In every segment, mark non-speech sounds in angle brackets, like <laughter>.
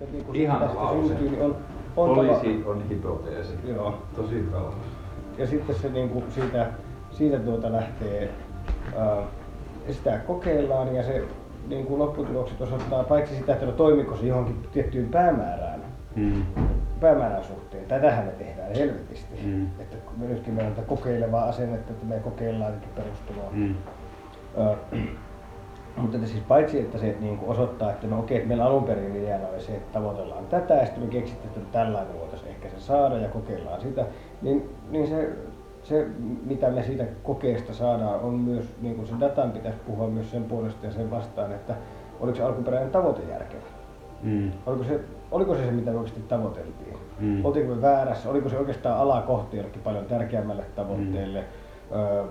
että niin kun Ihana tästä lause. syntyy, niin on, on Poliisi on hypoteesi. Joo. Tosi kauas. ja sitten se niin kuin siitä, siitä tuota lähtee, ää, sitä kokeillaan ja se niin kuin lopputulokset osoittaa paitsi sitä, että no toimiko se johonkin tiettyyn päämäärään, Mm. päämäärän suhteen. Tätähän me tehdään helvetisti. Mm. Että me nytkin meillä on tätä kokeilevaa asennetta, että me kokeillaan perustuloa. Mm. Ö, mutta että siis paitsi, että se niin kuin osoittaa, että no okei, että meillä alun perin ideana oli se, että tavoitellaan tätä ja sitten me keksittiin, että tällainen voitaisiin ehkä se saada ja kokeillaan sitä, niin, niin se, se, mitä me siitä kokeesta saadaan, on myös, niin kuin sen datan pitäisi puhua myös sen puolesta ja sen vastaan, että oliko se alkuperäinen tavoite järkevä. Mm. Oliko se, oliko se se, mitä me oikeasti tavoiteltiin? Mm. Oltiinko me väärässä? Oliko se oikeastaan alakohti jollekin paljon tärkeämmälle tavoitteelle? Mm. Öö,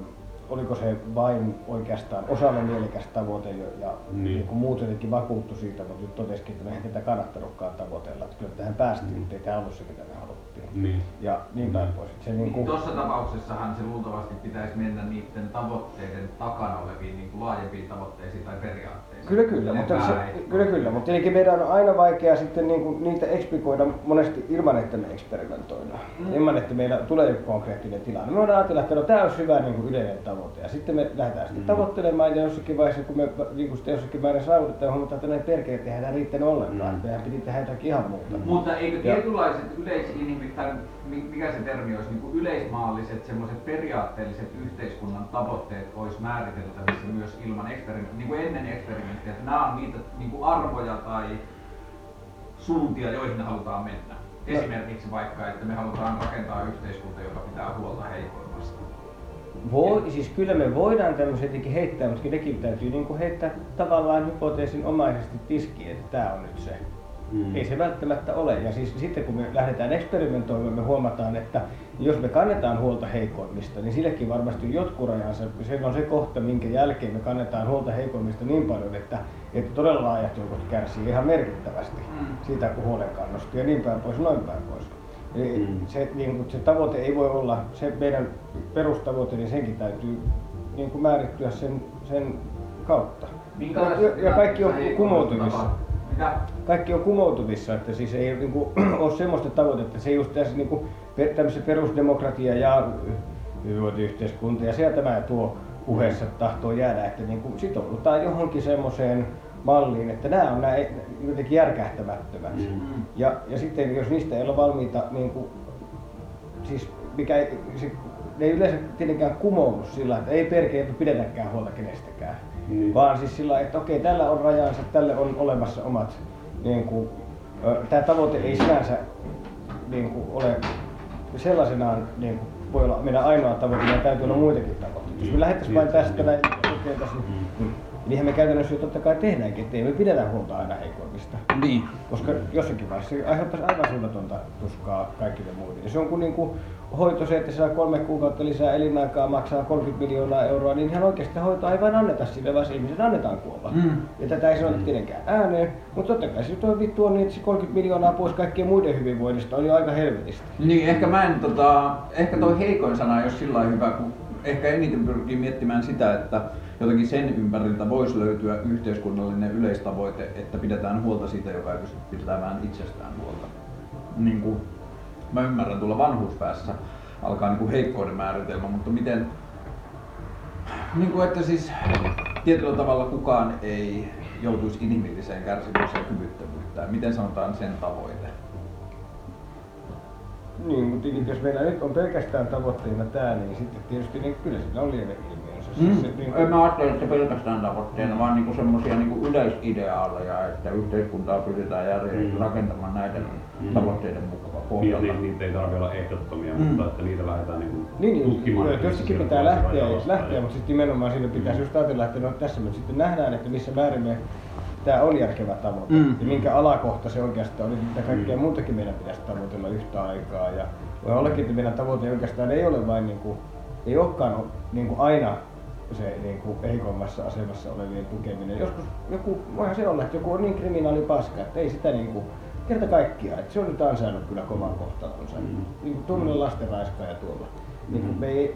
oliko se vain oikeastaan osalle mielekäs tavoite jo- ja Niin. niin. kuin muut jotenkin vakuuttu siitä, mutta nyt totesikin, että me eihän tätä kannattanutkaan tavoitella. Että kyllä tähän päästiin, mutta ei tämä ollut se, mitä me haluttiin. Niin. Ja niin päin pois. Se niin kuin, Tuossa tapauksessahan se luultavasti pitäisi mennä niiden tavoitteiden takana oleviin niin kuin laajempiin tavoitteisiin tai periaatteisiin. Kyllä kyllä, Ne mutta se, kyllä kyllä, mutta tietenkin meidän on aina vaikea sitten niin kuin niitä eksplikoida monesti ilman, että me eksperimentoidaan. Mm. Ilman, että meillä tulee joku konkreettinen tilanne. Me voidaan ajatella, että no, tämä olisi hyvä niin kuin yleinen tavoite. Ja sitten me lähdetään sitä Mm. tavoittelemaan ja jossakin vaiheessa, kun me niin kuin sitä jossakin määrin saavutetaan, huomataan, että näin perkeleet eihän tämä riittänyt ollenkaan. Mm. Mm. Meidän piti tehdä jotakin ihan muuta. Mutta eikö tietynlaiset yleisinhimilliset, tai mi- mikä se termi olisi, niin kuin yleismaalliset, semmoiset periaatteelliset yhteiskunnan tavoitteet olisi määriteltävissä myös ilman eksperimenttiä, niin kuin ennen eksperimenttiä, että nämä on niitä niin kuin arvoja tai suuntia, joihin halutaan mennä. Esimerkiksi vaikka, että me halutaan rakentaa yhteiskunta, joka pitää huolta heikoimmasta. Voi, siis kyllä me voidaan tämmöiset jotenkin heittää, mutta nekin täytyy niin kuin heittää tavallaan hypoteesin omaisesti tiskiin, että tämä on nyt se. Mm. Ei se välttämättä ole. Ja siis sitten kun me lähdetään eksperimentoimaan, me huomataan, että jos me kannetaan huolta heikoimmista, niin sillekin varmasti jotkut rajansa. Se on se kohta, minkä jälkeen me kannetaan huolta heikoimmista niin paljon, että, että todella laajat joukot kärsii ihan merkittävästi Mm. siitä huolenkannosta ja niin päin pois, noin päin pois. Eli Mm. se, niin kuin, se tavoite ei voi olla, se meidän perustavoite, niin senkin täytyy niin kuin määrittyä sen, sen kautta. Ja, ja kaikki on kumoutuvissa. Mitä? Kaikki on kumoutuvissa, että siis ei niin kuin, <clears throat> ole semmoista tavoitetta, se just tässä niin kuin, tämmöisen perusdemokratia ja hyvinvointiyhteiskunta ja sieltä tämä tuo puheessa tahtoo jäädä, että niin kuin sitoudutaan johonkin semmoiseen malliin, että nämä on nämä jotenkin järkähtämättömät. Mm. Ja, ja sitten jos niistä ei ole valmiita, niin kuin, siis mikä ei, se, ne ei yleensä tietenkään kumoudu sillä, että ei perkele pidetäkään huolta kenestäkään. Niin. Vaan siis sillä että okei, tällä on rajansa, tälle on olemassa omat, niin kuin, tämä tavoite ei sinänsä niin kuin, ole sellaisenaan niin kuin, voi olla meidän ainoa tavoite, meidän täytyy olla muitakin tavoitteita. Jos me lähdettäisiin vain tästä näin, kokeiltaisiin, niin niinhän me käytännössä jo totta kai tehdäänkin, että ei me pidetä huolta aina heikoimmista. Niin. Koska jossakin vaiheessa se aiheuttaisi aivan suunnatonta tuskaa kaikille muille. Se on kuin niinku hoito se, että saa kolme kuukautta lisää elinaikaa, maksaa 30 miljoonaa euroa, niin ihan oikeasti hoitoa ei vain anneta sille, vaan se ihmisen annetaan kuolla. Mm. Ja tätä ei sanota tietenkään ääneen, mutta totta kai se tuo vittu on niin, että se 30 miljoonaa pois kaikkien muiden hyvinvoinnista on jo aika helvetistä. Niin, ehkä mä en tota, ehkä toi heikoin sana ei ole sillä hyvä, kun ehkä eniten pyrkii miettimään sitä, että jotenkin sen ympäriltä voisi löytyä yhteiskunnallinen yleistavoite, että pidetään huolta siitä, joka ei pysty pitämään itsestään huolta. Niin kuin mä ymmärrän tuolla vanhuuspäässä alkaa niin kuin heikkouden määritelmä, mutta miten, niin kuin että siis tietyllä tavalla kukaan ei joutuisi inhimilliseen kärsimykseen ja kyvyttömyyttään. Miten sanotaan sen tavoite? Niin, mutta jos meillä nyt on pelkästään tavoitteena tämä, niin sitten tietysti niin kyllä siinä on lieveilmiönsä. Mm. Se, niin En mä ajattele, että pelkästään tavoitteena, vaan niinku semmosia niinku yleisideaaleja, että yhteiskuntaa pyritään järjestää Mm. rakentamaan näiden Mm. tavoitteiden mukaan Niin, pohjalta. niin, niitä ei tarvitse olla ehdottomia, Mm. mutta että niitä lähdetään niin Niin, niin tutkimaan. jostakin siellä pitää lähteä, jalostaa lähteä ja- mutta sitten nimenomaan siinä pitäisi Mm. just ajatella, että no, tässä me sitten nähdään, että missä määrin me tämä on järkevä tavoite Mm. ja minkä alakohta se oikeastaan on, mitä kaikkea Mm. muutakin meidän pitäisi tavoitella yhtä aikaa. Ja voi ollakin, että meidän tavoite oikeastaan ei ole vain niin kuin, ei olekaan niin kuin aina se niin kuin heikoimmassa asemassa olevien tukeminen. Joskus joku, voihan se olla, että joku on niin kriminaali paska, että ei sitä niin kuin, kerta kaikkiaan, että se on nyt ansainnut kyllä kovan kohtalonsa. Mm. Niin kuin tuommoinen lasten raiskaaja tuolla. Niin kuin Mm. me ei,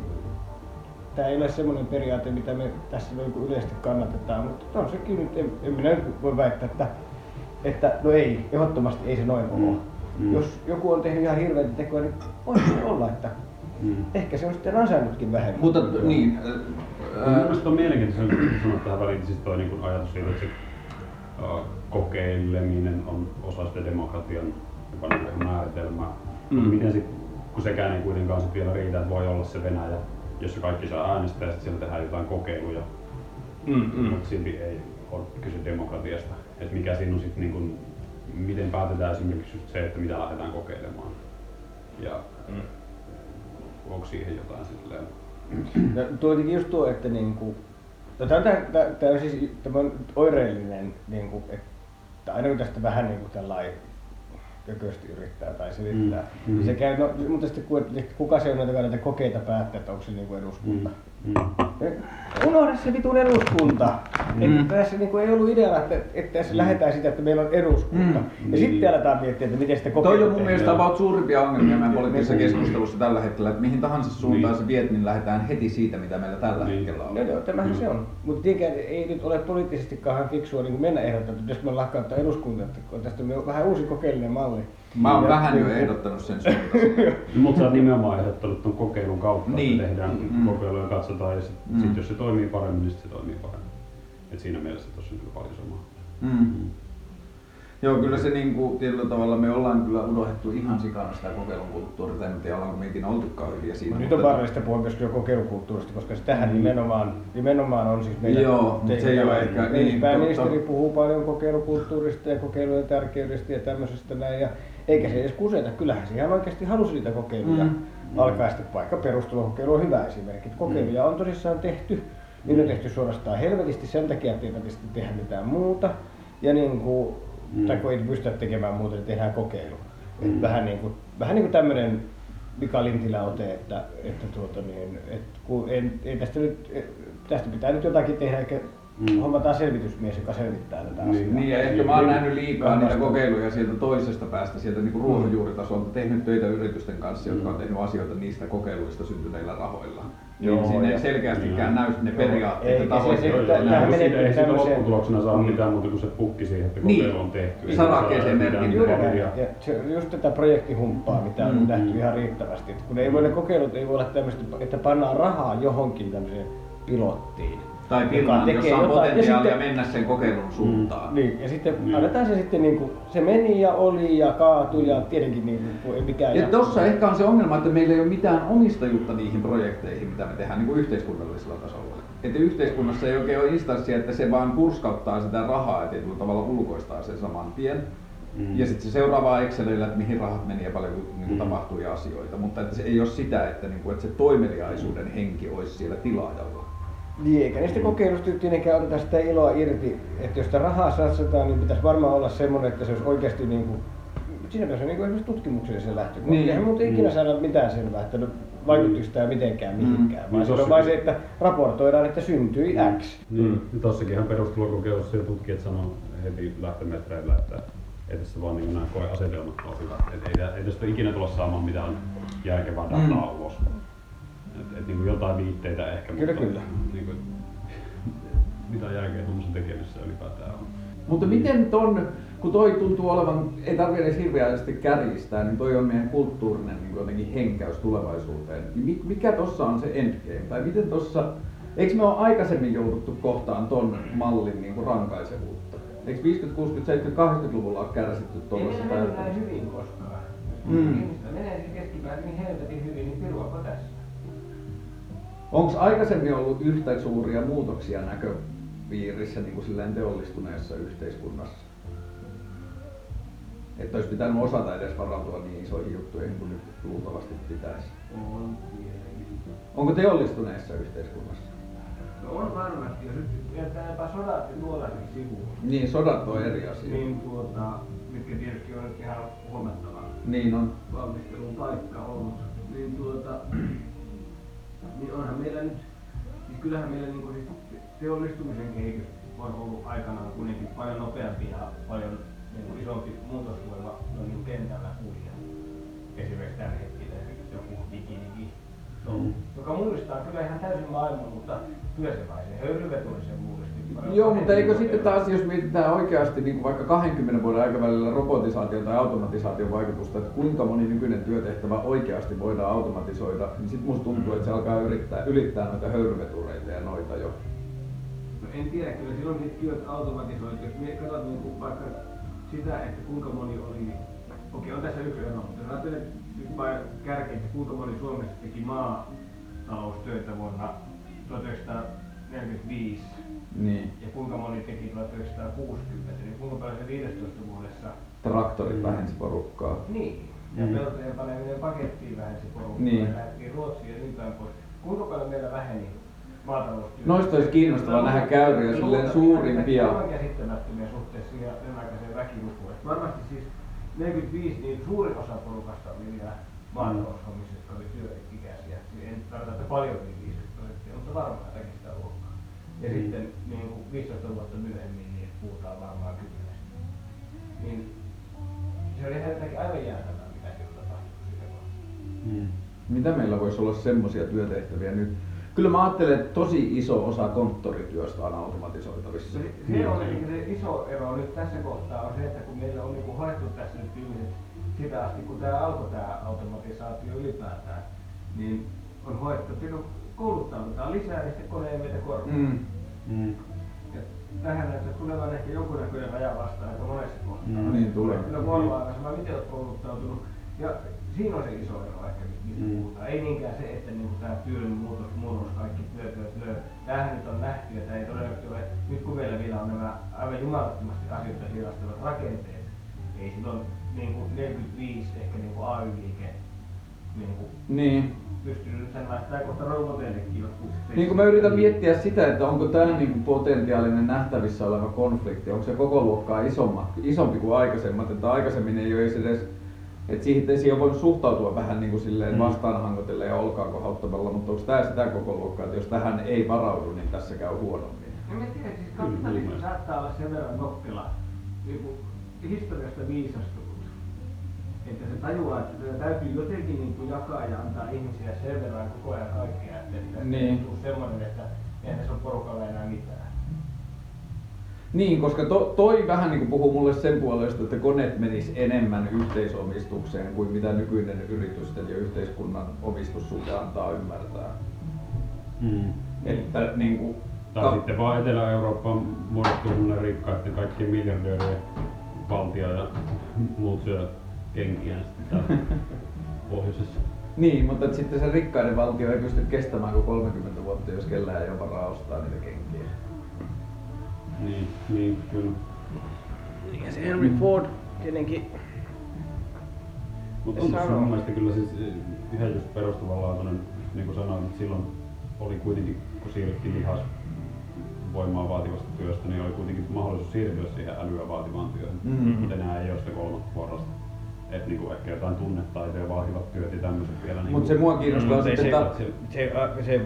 tämä ei ole semmoinen periaate, mitä me tässä niin kuin yleisesti kannatetaan, mutta on sekin nyt, en, en minä nyt voi väittää, että että no ei, ehdottomasti ei se noin Mm. ole. Mm. Jos joku on tehnyt ihan hirveitä tekoja, niin voi olla, että Mm. ehkä se on sitten ansainnutkin vähemmän. Mutta niin, Mun mielestä on mielenkiintoista sanoa tähän väliin siis toi niin ajatus siitä, että se kokeileminen on osa sitä demokratian jopa niin kuin määritelmää. Mm. Miten sit, kun sekään ei kuitenkaan sit vielä riitä, että voi olla se Venäjä, jossa kaikki saa äänestää ja sit siellä tehdään jotain kokeiluja, Mm, mm. mutta silti ei ole kyse demokratiasta. Et mikä siinä on sitten niin miten päätetään esimerkiksi just se, että mitä lähdetään kokeilemaan. Ja Mm. onko siihen jotain silleen No, tuo jotenkin just tuo, että niinku, no tämä, tämä, tämä, on siis tämä on oireellinen, niinku, että aina kun tästä vähän niinku tällainen kökösti yrittää tai selittää, Mm, mm. mm. se käy, no, mutta sitten kuka se on näitä, näitä kokeita päättää, että onko se niinku eduskunta. Mm. Unohda se vitun eduskunta. Mm. Mm. Että tässä niinku ei ollut ideana, että, että tässä mm. lähdetään sitä, että meillä on eduskunta. Mm. Ja Niin. sitten aletaan miettiä, että miten sitä kokeita Toi on mun mielestä about suurimpia ongelmia meidän poliittisessa Niin. keskustelussa tällä hetkellä, että mihin tahansa suuntaan Niin. se viet, niin lähdetään heti siitä, mitä meillä tällä Niin. hetkellä on. No joo, tämähän se on. Mutta tietenkään ei nyt ole poliittisestikaan fiksua niin mennä ehdottamaan, että jos me lakkauttaa eduskunta, että tästä on vähän uusi kokeellinen malli. Mä oon Ja- vähän jo niin- ehdottanut sen suuntaan. <laughs> Mutta sä oot nimenomaan ehdottanut tuon kokeilun kautta, Niin. että tehdään Mm. kokeiluja ja katsotaan ja sitten Mm. sit jos se toimii paremmin, niin sit se toimii paremmin. Et siinä mielessä tuossa on kyllä paljon samaa. Mm. Joo, kyllä se niin kuin, tietyllä tavalla me ollaan kyllä unohdettu ihan sikana sitä kokeilun kulttuuria, en tiedä ollaanko me ikinä oltukaan hyviä siinä. Nyt mutta- on vaarallista puhua myöskin jo kokeilukulttuurista, koska sitähän nimenomaan, nimenomaan on siis meidän Joo, mutta se ei ole ehkä- niin, niin, pääministeri totta. puhuu paljon kokeilukulttuurista ja kokeilujen tärkeydestä ja tämmöisestä näin, ja eikä se edes kuseta. Kyllähän se ihan oikeasti halusi niitä kokeiluja. Mm. Mm. Alkaa sitten vaikka perustulokokeilu on hyvä esimerkki. että Kokeiluja on tosissaan tehty. Niitä on tehty suorastaan helvetisti sen takia, että ei tarvitse tehdä mitään muuta. Ja niin kuin, Mm. tai kun ei pystytä tekemään muuta, niin tehdään kokeilu. Et Mm. vähän niin kuin, vähän niin kuin tämmöinen Mika Lintilä ote, että, että tuota niin, että kun en, ei tästä nyt, tästä pitää nyt jotakin tehdä, eikä Mm. mm. hommataan selvitysmies, joka selvittää tätä Niin. asiaa. Niin, ja ehkä mä oon Niin. nähnyt liikaa niitä kokeiluja sieltä toisesta päästä, sieltä niin ruohonjuuritasolta, tehnyt töitä yritysten kanssa, jotka on tehnyt asioita niistä kokeiluista syntyneillä rahoilla. Joo, Joo, Siinä ei selkeästikään näy ne periaatteet ja tavoitteet. ei siitä lopputuloksena saa Mm. mitään muuta kuin se pukki siihen, että Niin. kokeilu on tehty. Sarakkeeseen Ei saa merkin. mitään Juuri näin. paperia. Ja se on just tätä projektihumppaa, mitä on Mm. nähty ihan riittävästi. Kun ei voi ne kokeilut, ei voi olla tämmöistä, että pannaan rahaa johonkin tämmöiseen pilottiin. Tai tekee jossa on jotain. Ja potentiaalia sitten- mennä sen kokeilun suuntaan. Niin, ja sitten Niin. annetaan se sitten niin kuin, se meni ja oli ja kaatui ja tietenkin niin kuin, ei mikään. Ja tossa ehkä on se ongelma, että meillä ei ole mitään omistajuutta niihin projekteihin, mitä me tehdään niin kuin yhteiskunnallisella tasolla. Että yhteiskunnassa ei oikein ole instanssia, että se vaan purskauttaa sitä rahaa ja tietyllä tavalla ulkoistaa sen saman tien. Mm. Ja sitten se seuraava Excelillä, että mihin rahat meni ja paljon niin kuin Mm. tapahtui asioita. Mutta että se ei ole sitä, että, niin kuin, että se toimeliaisuuden henki olisi siellä tilaajalla. Niin, eikä niistä kokeilusta tietenkään oteta sitä iloa irti, että jos sitä rahaa satsataan, niin pitäisi varmaan olla semmoinen, että se olisi oikeasti niin kuin, siinä pitäisi olla niin kuin esimerkiksi tutkimuksellisen lähtökohta. Niin. Niin. Eihän muuten ikinä Mm. saada mitään selvää, että no, vaikuttiko tämä mitenkään Mm. mihinkään, Niin vaan se on tossakin. vain se, että raportoidaan, että syntyi X. Niin, mm. tossakinhan perustulokokeilussa jo tutkijat sanoo heti lähtömetreillä, että ei tässä vaan niin nämä koeasetelmat ole hyvät. Ei, tä- ei tästä ikinä tulla saamaan mitään järkevää dataa Mm. ulos. Et, et niin jotain viitteitä ehkä, Kyllä, mutta kyllä. Niin kuin, <laughs> mitä järkeä tuommoisen tekemisessä ylipäätään on. Mutta miten ton, kun toi tuntuu olevan, ei tarvitse edes hirveästi kärjistää, niin toi on meidän kulttuurinen niin jotenkin henkäys tulevaisuuteen. Niin mi- mikä tossa on se endgame? Tai miten tossa, eikö me ole aikaisemmin jouduttu kohtaan ton mallin niin kuin rankaisevuutta? Eikö 50, 60, 70, 80-luvulla ole kärsitty Ei meillä mennyt näin ajattelusta? hyvin koskaan. Mm. Mm. Ihmistä menee se keskipäätä niin helvetin hyvin, niin piruako tässä? Onko aikaisemmin ollut yhtä suuria muutoksia näköpiirissä niin kuin teollistuneessa yhteiskunnassa? Että olisi pitänyt osata edes varautua niin isoihin juttuihin kuin nyt luultavasti pitäisi. On tietenkin. Onko teollistuneessa yhteiskunnassa? No on varmasti, jos nyt jätetään jopa sodat tuollaisiksi sivuun. Niin, sodat on eri asia. Niin tuota, mitkä tietysti on ihan huomattava Niin on. valmistelun paikka ollut. Niin tuota, niin onhan meillä nyt, siis kyllähän meillä niin siis teollistumisen kehitys on ollut aikanaan kuitenkin paljon nopeampi ja paljon niin kuin isompi muutosvoima no niin kentällä kuin esimerkiksi tällä hetkellä joku digidigi. Mm. joka mullistaa kyllä ihan täysin maailman, mutta kyllä se vai se höyryveturi se mullisti. Joo, mutta eikö sitten taas, jos mietitään oikeasti niin vaikka 20 vuoden aikavälillä robotisaation tai automatisaation vaikutusta, että kuinka moni nykyinen työtehtävä oikeasti voidaan automatisoida, niin sitten musta tuntuu, että se alkaa yrittää, ylittää noita höyryvetureita ja noita jo. No en tiedä, kyllä silloin niitä työt automatisoitu. Jos katsot niin kuin vaikka sitä, että kuinka moni oli, okei on tässä yksi ero, mutta jos ajattelet nyt kärkeen, että kuinka moni Suomessa teki maataloustöitä vuonna 1945 Niin, ja kuinka moni teki 1960, niin kuinka paljon se 15 vuodessa traktorit Mm. vähensi porukkaa. niin. Ja Mm. peltojen paneminen pakettiin vähensi porukkaa Niin. ja lähdettiin Ruotsiin ja niin päin pois. Kuinka paljon meillä väheni maataloustyötä? Noista olisi kiinnostavaa nähdä käyriä silleen suurimpia. Aivan käsittämättömiä suhteessa siihen ennenaikaiseen väkilukuun. Et Varmasti siis 45, niin suurin osa porukasta oli vielä maataloushommissa, jotka oli työikäisiä. En tarkoita, että paljon yli 50 prosenttia, mutta varmaan jotakin. Ja Mm. sitten niin kuin 15 vuotta myöhemmin, niin puhutaan varmaan kymmenestä. Niin se oli jotenkin aivan jäätävää, mitä kyllä tapahtui siihen Mm. Mitä meillä voisi olla semmoisia työtehtäviä nyt? Kyllä mä ajattelen, että tosi iso osa konttorityöstä on automatisoitavissa. Se, se on ehkä se iso ero nyt tässä kohtaa on se, että kun meillä on niinku hoettu tässä nyt viimeiset sitä asti, kun tämä alkoi tämä automatisaatio ylipäätään, niin on kun kouluttaudutaan lisää, niin sitten koneen meitä korvaa. Mm. Mm. Ja tähän näyttää tulevan ehkä jonkunnäköinen raja vastaan aika monessa kohtaa. Mm. Niin tulee. Kyllä korvaa, koska mä miten olet kouluttautunut. Ja siinä on se iso ero ehkä, mistä Mm. puhutaan. Ei niinkään se, että niin tämä työn muutos, murros, kaikki työt, työt, löö. Tämähän nyt on nähty ja tämä ei todennäköisesti ole, nyt kun meillä vielä on nämä aivan jumalattomasti asioita hidastavat rakenteet, ei silloin niin kuin 45 ehkä niin kuin AY-liike niin kuin Niin. Pystynyt kohta roboteillekin. Niin kun mä yritän miettiä sitä, että onko tämä niin potentiaalinen nähtävissä oleva konflikti, onko se koko luokkaa isomma, isompi kuin aikaisemmat, että aikaisemmin ei ole edes, että siihen, siihen on voinut suhtautua vähän niin kuin silleen Mm. vastaanhangotella ja olkaa kohauttamalla, mutta onko tämä sitä koko luokkaa, että jos tähän ei varaudu, niin tässä käy huonommin? No mä tiedän, siis kapitalismi saattaa olla sen verran nokkela, niin kuin historiasta viisastunut, että se tajuaa, että tätä täytyy jotenkin niin kuin jakaa ja antaa ihmisiä sen verran koko ajan kaikkea, että tästä Niin. tuu semmoinen, että eihän tässä ole porukalla enää mitään. Niin, koska to, toi vähän niin kuin puhuu mulle sen puolesta, että koneet menis enemmän yhteisomistukseen kuin mitä nykyinen yritysten ja yhteiskunnan omistussuhde antaa ymmärtää. Mm. Että niin kuin, Tai sitten vaan Etelä-Eurooppaan muodostuu semmoinen rikkaiden kaikkien miljardöörien valtio ja muut syö kenkiä sitten täällä <laughs> pohjoisessa. Niin, mutta et sitten se rikkaiden valtio ei pysty kestämään kuin 30 vuotta, jos kellään ei ole varaa ostaa niitä kenkiä. Niin, niin kyllä. Ja se Henry Ford tietenkin Mutta Se on tuossa sanoo. mun mielestä kyllä siis eh, ihan just perustavanlaatuinen, niin kuin sanoin, että silloin oli kuitenkin, kun siirryttiin lihas voimaa vaativasta työstä, niin oli kuitenkin mahdollisuus siirtyä siihen älyä vaativaan työhön. Mhm. Mutta enää ei ole sitä kolmatta porrasta. Et niinku ehkä jotain tunnetaitoja vaativat työt ja tämmöiset vielä. Niinku, Mutta se mua kiinnostaa Mm, sitten, se, että se, se, se, se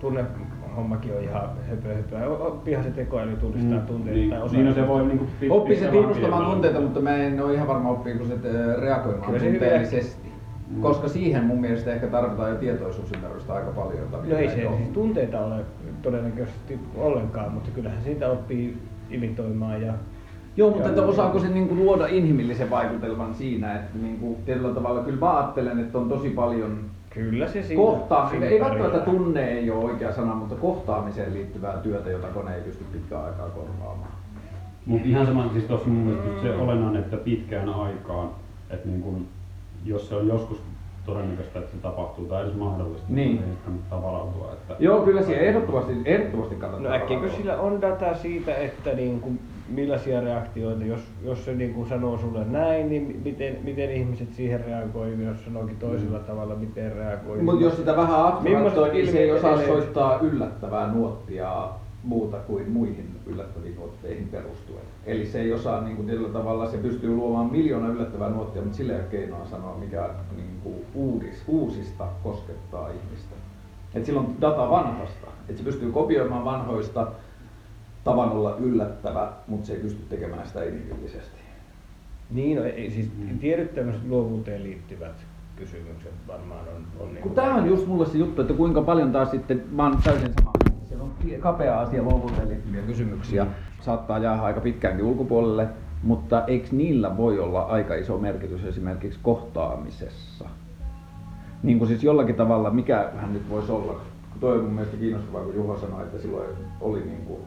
tunnehommakin on ihan höpö höpö. Oppihan se tekoäly tunnistaa Mm, tunteita niin, tai osaa. niin se voi niinku pit- oppii se tunnustamaan tunteita, mutta mä en ole ihan varma oppiiko se äh, reagoimaan Kyllä se tunteellisesti. Mm. Koska siihen mun mielestä ehkä tarvitaan jo tietoisuusymmärrystä aika paljon. jota No ei se ole. siis tunteita ole todennäköisesti ollenkaan, mutta kyllähän siitä oppii imitoimaan ja Joo, mutta että osaako se niinku luoda inhimillisen vaikutelman siinä, että niinku tietyllä tavalla kyllä mä ajattelen, että on tosi paljon kyllä se siinä, kohtaaminen, siinä ei välttämättä tunne ei ole oikea sana, mutta kohtaamiseen liittyvää työtä, jota kone ei pysty pitkään aikaa korvaamaan. Mutta ihan sama, siis tuossa mun mielestä se olennainen, että pitkään aikaan, että niin kun, jos se on joskus todennäköistä, että se tapahtuu tai edes mahdollista, Niin. niin siihen kannattaa varautua. Että, Joo, kyllä siihen ehdottomasti, ehdottomasti kannattaa. No äkkiäkö sillä on dataa siitä, että niin kuin, millaisia reaktioita, jos, jos se niin kuin sanoo sulle näin, niin miten, miten ihmiset siihen reagoi, jos sanookin toisella tavalla, miten reagoi. Mutta jos sitä vähän abstraktoi, niin se ei osaa edelleen- soittaa yllättävää nuottia muuta kuin muihin yllättäviin nuotteihin perustuen. Eli se ei osaa niin kuin tietyllä tavalla, se pystyy luomaan miljoona yllättävää nuottia, mutta sillä ei ole keinoa sanoa, mikä niin kuin uudis, uusista koskettaa ihmistä. Et sillä on data vanhasta. Et se pystyy kopioimaan vanhoista tavan olla yllättävä, mutta se ei pysty tekemään sitä inhimillisesti. Niin, no, ei, siis Mm. tietyt tämmöiset luovuuteen liittyvät kysymykset varmaan on, on niin Kun tämä on just mulle se juttu, että kuinka paljon taas sitten, mä oon täysin sama. Siellä on kapea asia luovuuteen liittyviä kysymyksiä. Saattaa jäädä aika pitkäänkin ulkopuolelle, mutta eikö niillä voi olla aika iso merkitys esimerkiksi kohtaamisessa? Niin kuin siis jollakin tavalla, mikä hän nyt voisi olla? Kun Toi on mun mielestä kiinnostavaa, kun Juho sanoi, että silloin oli niin kuin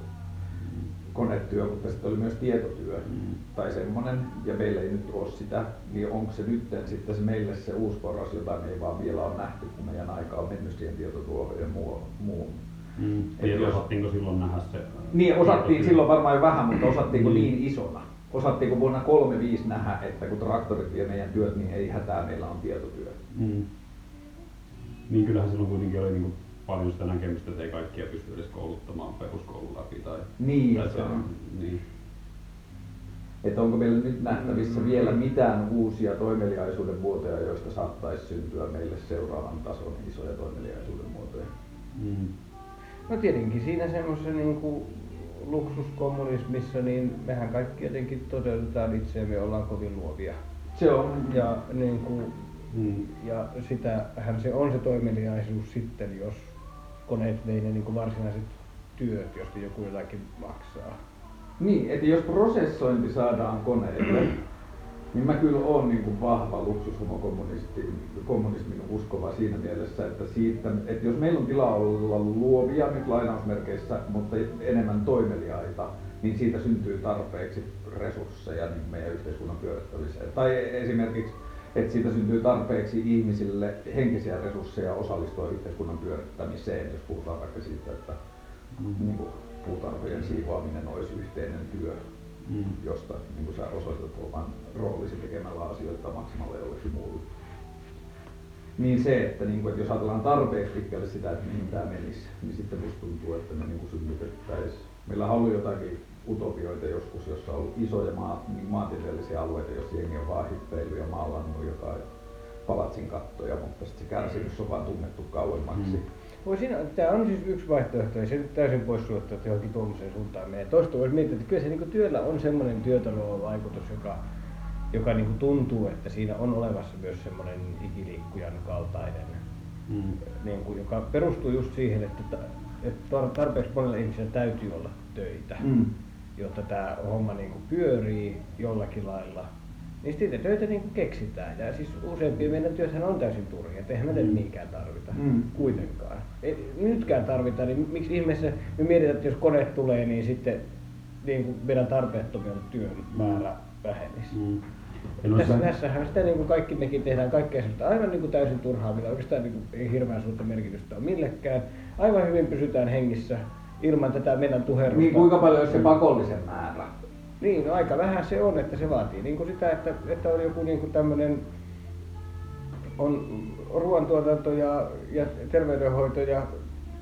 konetyö, mutta sitten oli myös tietotyö Mm. tai semmoinen, ja meillä ei nyt ole sitä, niin onko se nyt sitten se meille se uusi porras, jota me ei vaan vielä ole nähty, kun meidän aika on mennyt siihen tietotuohon ja muu, muuhun. Mm. Jos- osattiinko silloin nähdä se? Niin, osattiin tietotyö? silloin varmaan jo vähän, mutta osattiinko Niin. niin isona? Osattiinko vuonna 35 nähdä, että kun traktorit vie meidän työt, niin ei hätää, meillä on tietotyö. Mm. Niin kyllähän silloin kuitenkin oli niinku paljon sitä näkemystä, että ei kaikkia pysty edes kouluttamaan peruskoulun läpi. Tai, Niin, tai se on. Niin. Että onko meillä nyt nähtävissä vielä mitään uusia toimeliaisuuden muotoja, joista saattaisi syntyä meille seuraavan tason isoja toimeliaisuuden muotoja? Mm. No tietenkin siinä semmoisessa niin kuin luksuskommunismissa, niin mehän kaikki jotenkin toteutetaan itseämme, ollaan kovin luovia. Se on. Ja, niin kuin, Mm. ja sitähän se on se toimeliaisuus sitten, jos koneet vei ne niin kuin varsinaiset työt, josta joku jotakin maksaa. Niin, että jos prosessointi saadaan koneelle, niin mä kyllä oon niin kuin vahva luksushomokommunismin uskova siinä mielessä, että, siitä, että jos meillä on tilaa olla luovia nyt lainausmerkeissä, mutta enemmän toimeliaita, niin siitä syntyy tarpeeksi resursseja niin meidän yhteiskunnan pyörittämiseen. Tai esimerkiksi, että siitä syntyy tarpeeksi ihmisille henkisiä resursseja osallistua yhteiskunnan pyörittämiseen, jos puhutaan vaikka siitä, että niin kuin puutarhojen siivoaminen olisi yhteinen työ, Mm. josta niin kuin sä osoitat oman roolisi tekemällä asioita maksamalla jollekin muulle. Niin se, että, niin kuin, että jos ajatellaan tarpeeksi pitkälle sitä, että mihin tämä menisi, niin sitten musta tuntuu, että me niin synnytettäisiin. Meillä on ollut jotakin utopioita joskus, jossa on ollut isoja maa, niin maantieteellisiä alueita, joissa jengi on vaan hyppeilyt ja maalannut jotain palatsin kattoja, mutta sitten se kärsimys on vaan tunnettu kauemmaksi. Mm. Voi siinä, tämä on siis yksi vaihtoehto, ei se nyt täysin poissuljettu, että johonkin tuommoiseen suuntaan menee. Toista voisi miettiä, että kyllä se niin työllä on semmoinen työtalouden vaikutus, joka, joka niin tuntuu, että siinä on olevassa myös semmoinen ikiliikkujan kaltainen, Mm. niin kuin, joka perustuu just siihen, että, että tar- tarpeeksi monella ihmisellä täytyy olla töitä, Mm. Jotta tämä homma niin kuin pyörii jollakin lailla. Niin sitten niitä töitä niin kuin keksitään. Ja siis useampia meidän työthän on täysin turhia, että eihän me mm. niinkään tarvita Mm. kuitenkaan. Ei, nytkään tarvitaan, niin miksi ihmeessä me mietitään, että jos kone tulee, niin sitten niin kuin meidän tarpeettomien työn määrä vähenisi. Mm. Tässä, tässähän sitä niin kuin kaikki mekin tehdään kaikkea sellaista aivan niin kuin täysin turhaa, millä oikeastaan niin kuin ei hirveän suurta merkitystä ole millekään. Aivan hyvin pysytään hengissä ilman tätä meidän tuherrusta. Niin kuinka paljon olisi se pakollisen määrä? Niin, no aika vähän se on, että se vaatii niin kuin sitä, että, että on joku niin kuin tämmöinen on ruoantuotanto ja, ja terveydenhoito ja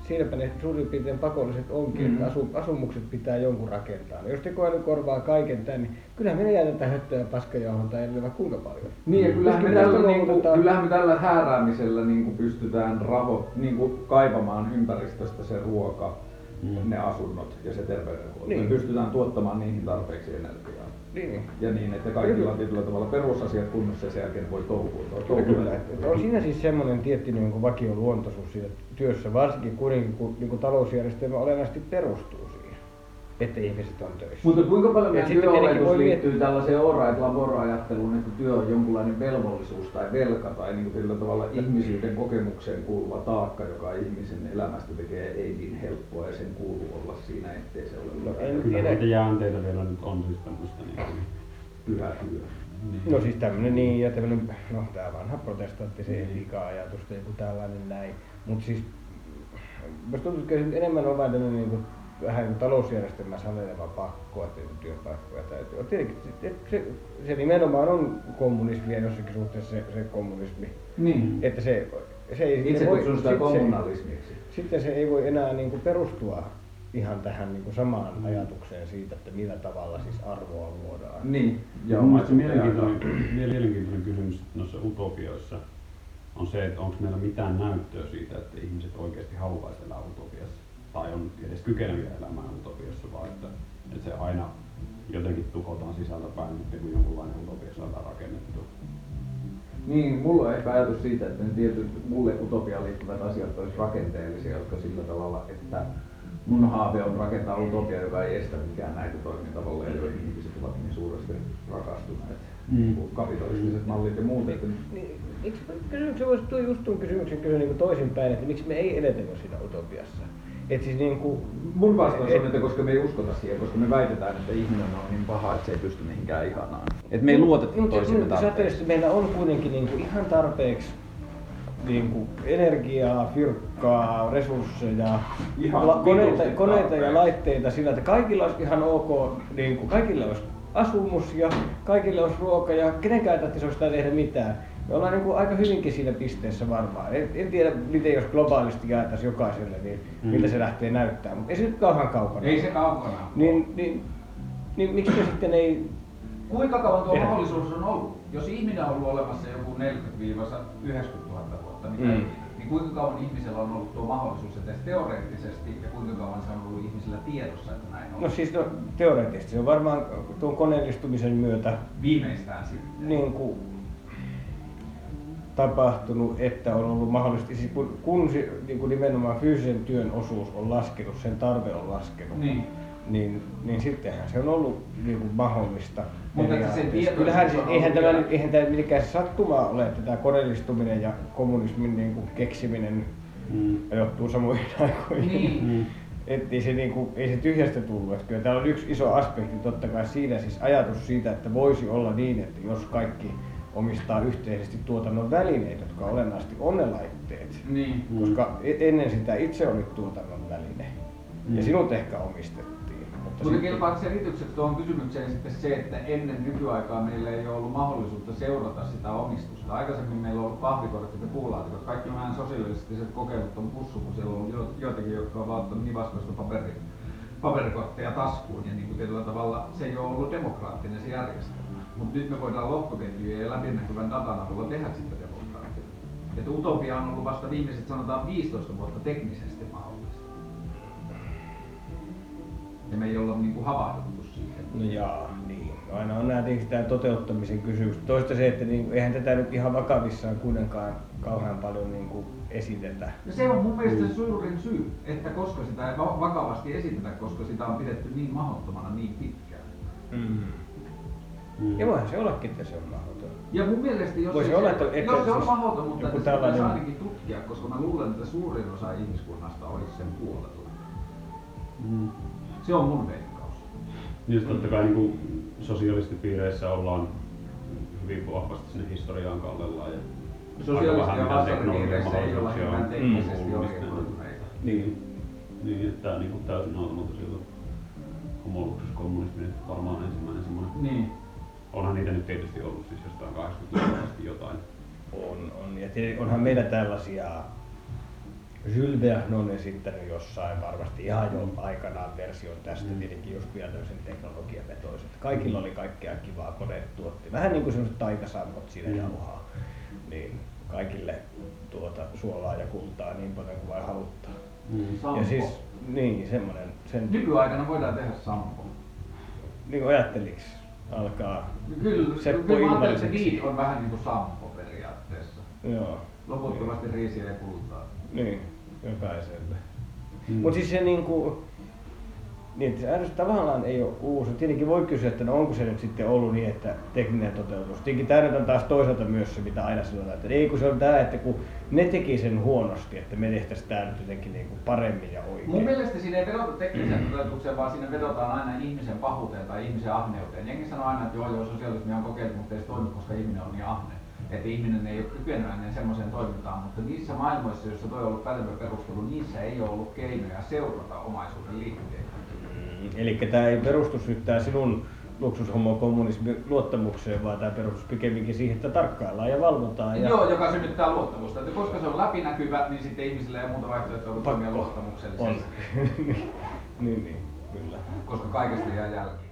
siinäpä ne suurin piirtein pakolliset onkin, mm-hmm. että asu, asumukset pitää jonkun rakentaa. No jos tekoäly korvaa kaiken tämän, niin kyllähän me jäätetään höttöä ja paskajauhontaa ja vaikka kuinka paljon. Niin, ja kyllähän me, tällä, niin kuin, luovutetaan. kyllähän me tällä hääräämisellä niin kuin pystytään raho, niin kuin kaivamaan ympäristöstä se ruoka, Mm. ne asunnot ja se terveydenhuolto. Niin. Me pystytään tuottamaan niihin tarpeeksi energiaa. Niin. Ja niin, että kaikilla on tietyllä tavalla perusasiat kunnossa ja sen jälkeen voi touhua. Kyllä. Että on siinä siis semmoinen tietty niin vakioluontoisuus siinä työssä, varsinkin kuitenkin kun niin kuin talousjärjestelmä olennaisesti perustuu että ihmiset on töissä. Mutta kuinka paljon meidän voi liittyy miettiä- tällaiseen ora et labora ajatteluun, että työ on jonkunlainen velvollisuus tai velka tai niin kuin tavalla ihmisyyden kokemukseen kuuluva taakka, joka ihmisen elämästä tekee ei niin helppoa ja sen kuuluu olla siinä, ettei se ole No, en Kyllä tiedä. niitä jäänteitä vielä nyt on siis tämmöistä niin kuin, pyhä työ. No siis tämmönen niin ja tämmönen, no tää vanha protestanttisen etika-ajatus tai joku tällainen näin. Mut siis musta tuntuu, että enemmän on vain tämmönen niinku vähän talousjärjestelmän sanelema pakko, että työpaikkoja täytyy olla. Tietenkin se, se, se, nimenomaan on kommunismia jossakin suhteessa se, se kommunismi. Niin. Että se, se ei Itse voi- kutsun sitä sit se- kommunalismiksi. sitten se ei voi enää niin kuin perustua ihan tähän niin kuin samaan ajatukseen siitä, että millä tavalla siis arvoa luodaan. Niin. Ja mun mä mielestä mielenkiintoinen, mielenkiintoinen kysymys noissa utopioissa on se, että onko meillä mitään näyttöä siitä, että ihmiset oikeasti haluaisi elää utopiassa tai on edes kykeneviä elämään utopiassa, vaan että, että se aina jotenkin tuhotaan sisältä päin, sitten kun jonkunlainen utopia saadaan rakennettua. Niin Niin, mulla on ehkä ajatus siitä, että ne tietyt mulle utopiaan liittyvät asiat olisi rakenteellisia, jotka sillä tavalla, että mun haave on rakentaa utopia, joka ei estä mikään näitä toimintatavalleja, joihin ihmiset ovat niin suuresti rakastuneet. Mm. Kapitalistiset mallit ja muut. Että Niin, miksi kysymyksen voisi tuo just tuon kysymyksen kysyä niin toisinpäin, että miksi me ei eletä jo siinä utopiassa? Et siis niin kuin, Mun vastaus et- on, että koska me ei uskota siihen, koska me väitetään, että ihminen on niin paha, että se ei pysty mihinkään ihanaan. Että me ei luoteta Mutta toisimme jos ajattelee, tarpeeksi. meillä on kuitenkin niin kuin ihan tarpeeksi niin kuin energiaa, fyrkkaa, resursseja, Ihan la- koneita, koneita ja laitteita sillä, että kaikilla olisi ihan ok, niin kuin kaikilla olisi asumus ja kaikille olisi ruoka ja kenenkään ei tarvitsisi tehdä mitään. Me ollaan niin kuin aika hyvinkin siinä pisteessä varmaan. En, en tiedä, miten jos globaalisti jaettaisiin jokaiselle, niin Mm. miltä se lähtee näyttää, mutta ei se nyt kauhean kaukana. Ei se kaukana. Niin, niin, niin miksi sitten ei Kuinka kauan tuo Tehdään. mahdollisuus on ollut? Jos ihminen on ollut olemassa joku 40-90 000 vuotta, mitä Mm. mm. niin kuinka kauan ihmisellä on ollut tuo mahdollisuus edes teoreettisesti ja kuinka kauan se on ollut ihmisellä tiedossa, että näin on? No siis no, teoreettisesti se on varmaan tuon koneellistumisen myötä Viimeistään sitten. niin kuin tapahtunut, että on ollut mahdollisesti, siis kun, kun se, niin kuin nimenomaan fyysisen työn osuus on laskenut, sen tarve on laskenut, Niin. niin, niin sittenhän se on ollut niin kuin mahdollista. Mutta se Kyllähän siis, on eihän tämä, nyt- eihän tämä mitenkään sattumaa ole, että tämä koneellistuminen ja kommunismin niin kuin keksiminen Mm. ajoittuu samoihin <laughs> aikoihin. Niin. Mm. Että ei se, niinku, ei se tyhjästä tullut. Että kyllä täällä on yksi iso aspekti totta kai siinä, siis ajatus siitä, että voisi olla niin, että jos kaikki omistaa yhteisesti tuotannon välineet, jotka olennaisesti on ne laitteet. Niin. Mm. Koska e- ennen sitä itse olit tuotannon väline. Mm. Ja sinut ehkä omistettiin. Mutta Mutta sitten- kelpaako selitykseksi tuohon kysymykseen sitten se, että ennen nykyaikaa meillä ei ole ollut mahdollisuutta seurata sitä omistusta. Aikaisemmin meillä on ollut pahvikortit ja puulaatikot. Kaikki nämä sosialistiset kokeilut on pussu, kun siellä on jo- joitakin, jotka ovat ottaneet nivaskoista paperi, paperikortteja taskuun. Ja niin kuin tietyllä tavalla se ei ole ollut demokraattinen se järjestelmä. Mutta nyt me voidaan lohkoketjujen ja läpinäkyvän datan avulla tehdä sitä demokraattista. Että utopia on ollut vasta viimeiset sanotaan 15 vuotta teknisesti mahdollista. Ja me ei olla niinku havahduttu siihen. No jaa, niin. No aina on nämä tietenkin tämä toteuttamisen kysymys. Toista se, että niin, eihän tätä nyt ihan vakavissaan kuitenkaan kauhean paljon niin kuin esitetä. Ja se on mun mielestä se suurin syy, että koska sitä ei va- vakavasti esitetä, koska sitä on pidetty niin mahdottomana niin pitkään. Mm. Mm. Ja voihan se ollakin, että se on mahdoton. Ja mun mielestä, jos, Voisi ei olla, se, että- että jos se on mutta joku että sitä pitäisi tällainen- ainakin tutkia, koska mä luulen, että suurin osa ihmiskunnasta olisi sen puolella. Mm. Se on mun veikkaus. Niin just totta kai niin kuin sosialistipiireissä ollaan hyvin vahvasti sinne historiaan kallellaan. Ja aika ja vähän olla teknologian mahdollisuuksia teknisesti on orientoituneita. Niin. Niin, että tämä niin kuin täysin automatisoitu homoluksuskommunismi nyt varmaan ensimmäinen semmoinen. Onhan niitä nyt tietysti ollut siis jostain 80-luvulta asti jotain. On, on. Ja tietenkin onhan meillä tällaisia Jules Verne on esittänyt jossain varmasti ihan jo aikanaan version tästä, Mm. tietenkin just vielä tämmöisen teknologiavetoisen. Kaikilla oli kaikkea kivaa, koneet tuotti. Vähän niin kuin semmoiset taikasammot siinä Mm. jauhaa. Niin kaikille tuota suolaa ja kultaa niin paljon kuin vain haluttaa. Mm. Sampo. Ja siis, niin, semmoinen, sen, Nykyaikana voidaan tehdä sampo. niin kuin ajatteliks, alkaa, Kyllä, Seppo kyllä mä että Ilmaiseksi. Deed on vähän niin kuin sampo periaatteessa. joo, Loputtomasti riisiä ja kultaa. niin, jokaiselle. Mm. Mutta siis se niinku, niin että se ajatus tavallaan ei ole uusi. Tietenkin voi kysyä, että no onko se nyt sitten ollut niin, että tekninen toteutus. Tietenkin tämä on taas toisaalta myös se, mitä aina sanotaan, että ei kun se on tämä, että kun ne teki sen huonosti, että me tehtäisiin tämä nyt jotenkin niinku paremmin ja oikein. Mun mielestä siinä ei vedota tekniseen toteutukseen, vaan siinä vedotaan aina ihmisen pahuuteen tai ihmisen ahneuteen. Jengi sanoo aina, että joo, joo, sosialismi on kokeiltu, mutta ei se toimi, koska ihminen on niin ahne. Että ihminen ei ole kykeneväinen semmoiseen toimintaan, mutta niissä maailmoissa, joissa toi on ollut pätevä perustelu, niissä ei ole ollut keinoja seurata omaisuuden liikkeitä. Eli tämä ei perustu nyt tämä sinun luksushomokommunismin luottamukseen, vaan tämä perustuu pikemminkin siihen, että tarkkaillaan ja valvotaan. Ja... Joo, joka synnyttää luottamusta. Että koska se on läpinäkyvä, niin sitten ihmisillä ei ole muuta vaihtoehtoa kuin toimia Pakko. On. luottamuksellisesti. <laughs> niin, niin, kyllä. Koska kaikesta jää jälki.